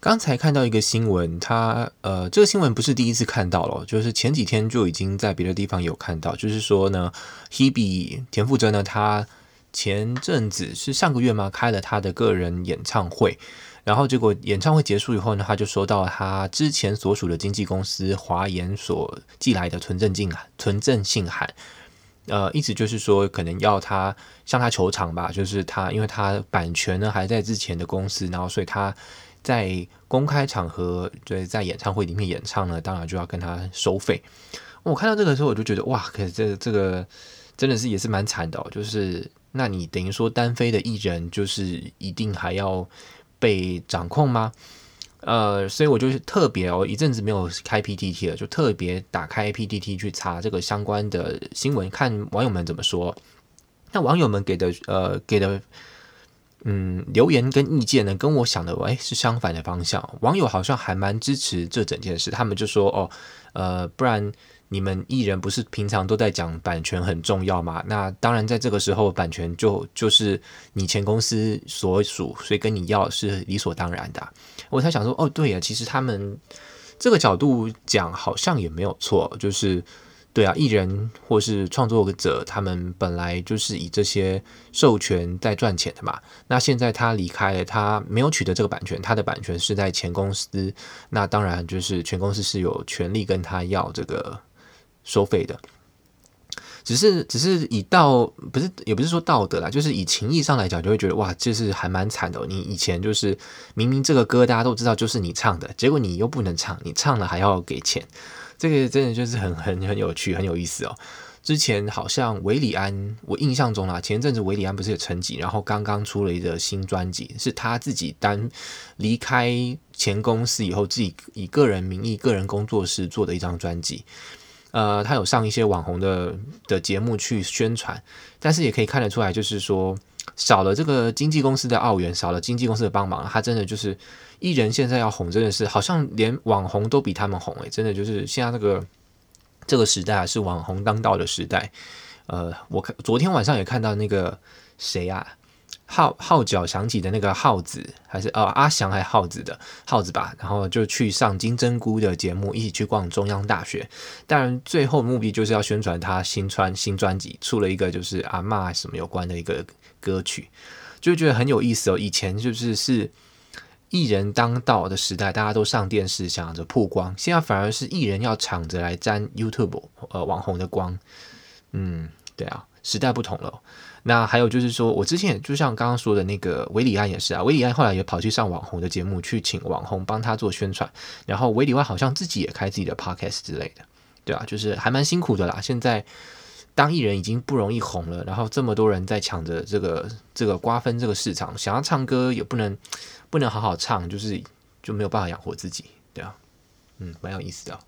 刚才看到一个新闻，他呃，这个新闻不是第一次看到了，就是前几天就已经在别的地方有看到，就是说呢，Hebe 田馥甄呢，他前阵子是上个月吗？开了他的个人演唱会，然后结果演唱会结束以后呢，他就收到他之前所属的经纪公司华研所寄来的存证信函，存证信函。呃，意思就是说，可能要他向他求偿吧，就是他，因为他版权呢还在之前的公司，然后所以他在公开场合，对，在演唱会里面演唱呢，当然就要跟他收费。我看到这个时候，我就觉得哇，可是这这个真的是也是蛮惨的哦，就是那你等于说单飞的艺人，就是一定还要被掌控吗？呃，所以我就是特别哦，一阵子没有开 PTT 了，就特别打开 PTT 去查这个相关的新闻，看网友们怎么说。那网友们给的呃给的嗯留言跟意见呢，跟我想的哎是相反的方向。网友好像还蛮支持这整件事，他们就说哦，呃，不然。你们艺人不是平常都在讲版权很重要吗？那当然，在这个时候，版权就 就是你前公司所属，所以跟你要是理所当然的。我才想说，哦，对呀，其实他们这个角度讲好像也没有错，就是对啊，艺人或是创作者，他们本来就是以这些授权在赚钱的嘛。那现在他离开了，他没有取得这个版权，他的版权是在前公司，那当然就是全公司是有权利跟他要这个。收费的，只是只是以道不是也不是说道德啦，就是以情义上来讲，就会觉得哇，这是还蛮惨的。你以前就是明明这个歌大家都知道就是你唱的，结果你又不能唱，你唱了还要给钱，这个真的就是很很很有趣，很有意思哦。之前好像韦礼安，我印象中啦，前阵子韦礼安不是有成绩，然后刚刚出了一个新专辑，是他自己单离开前公司以后，自己以个人名义、个人工作室做的一张专辑。呃，他有上一些网红的的节目去宣传，但是也可以看得出来，就是说少了这个经纪公司的奥援，少了经纪公司的帮忙，他真的就是艺人现在要红，真的是好像连网红都比他们红诶，真的就是现在这个这个时代啊，是网红当道的时代。呃，我看昨天晚上也看到那个谁啊？号号角响起的那个号子，还是哦阿翔还号子的号子吧，然后就去上金针菇的节目，一起去逛中央大学。当然，最后目的就是要宣传他新穿新专辑，出了一个就是阿嬷什么有关的一个歌曲，就觉得很有意思哦。以前就是是艺人当道的时代，大家都上电视想着曝光，现在反而是艺人要抢着来沾 YouTube 呃网红的光。嗯，对啊，时代不同了。那还有就是说，我之前也就像刚刚说的那个韦礼安也是啊，韦礼安后来也跑去上网红的节目，去请网红帮他做宣传，然后韦礼安好像自己也开自己的 podcast 之类的，对啊，就是还蛮辛苦的啦。现在当艺人已经不容易红了，然后这么多人在抢着这个这个瓜分这个市场，想要唱歌也不能不能好好唱，就是就没有办法养活自己，对啊，嗯，蛮有意思的。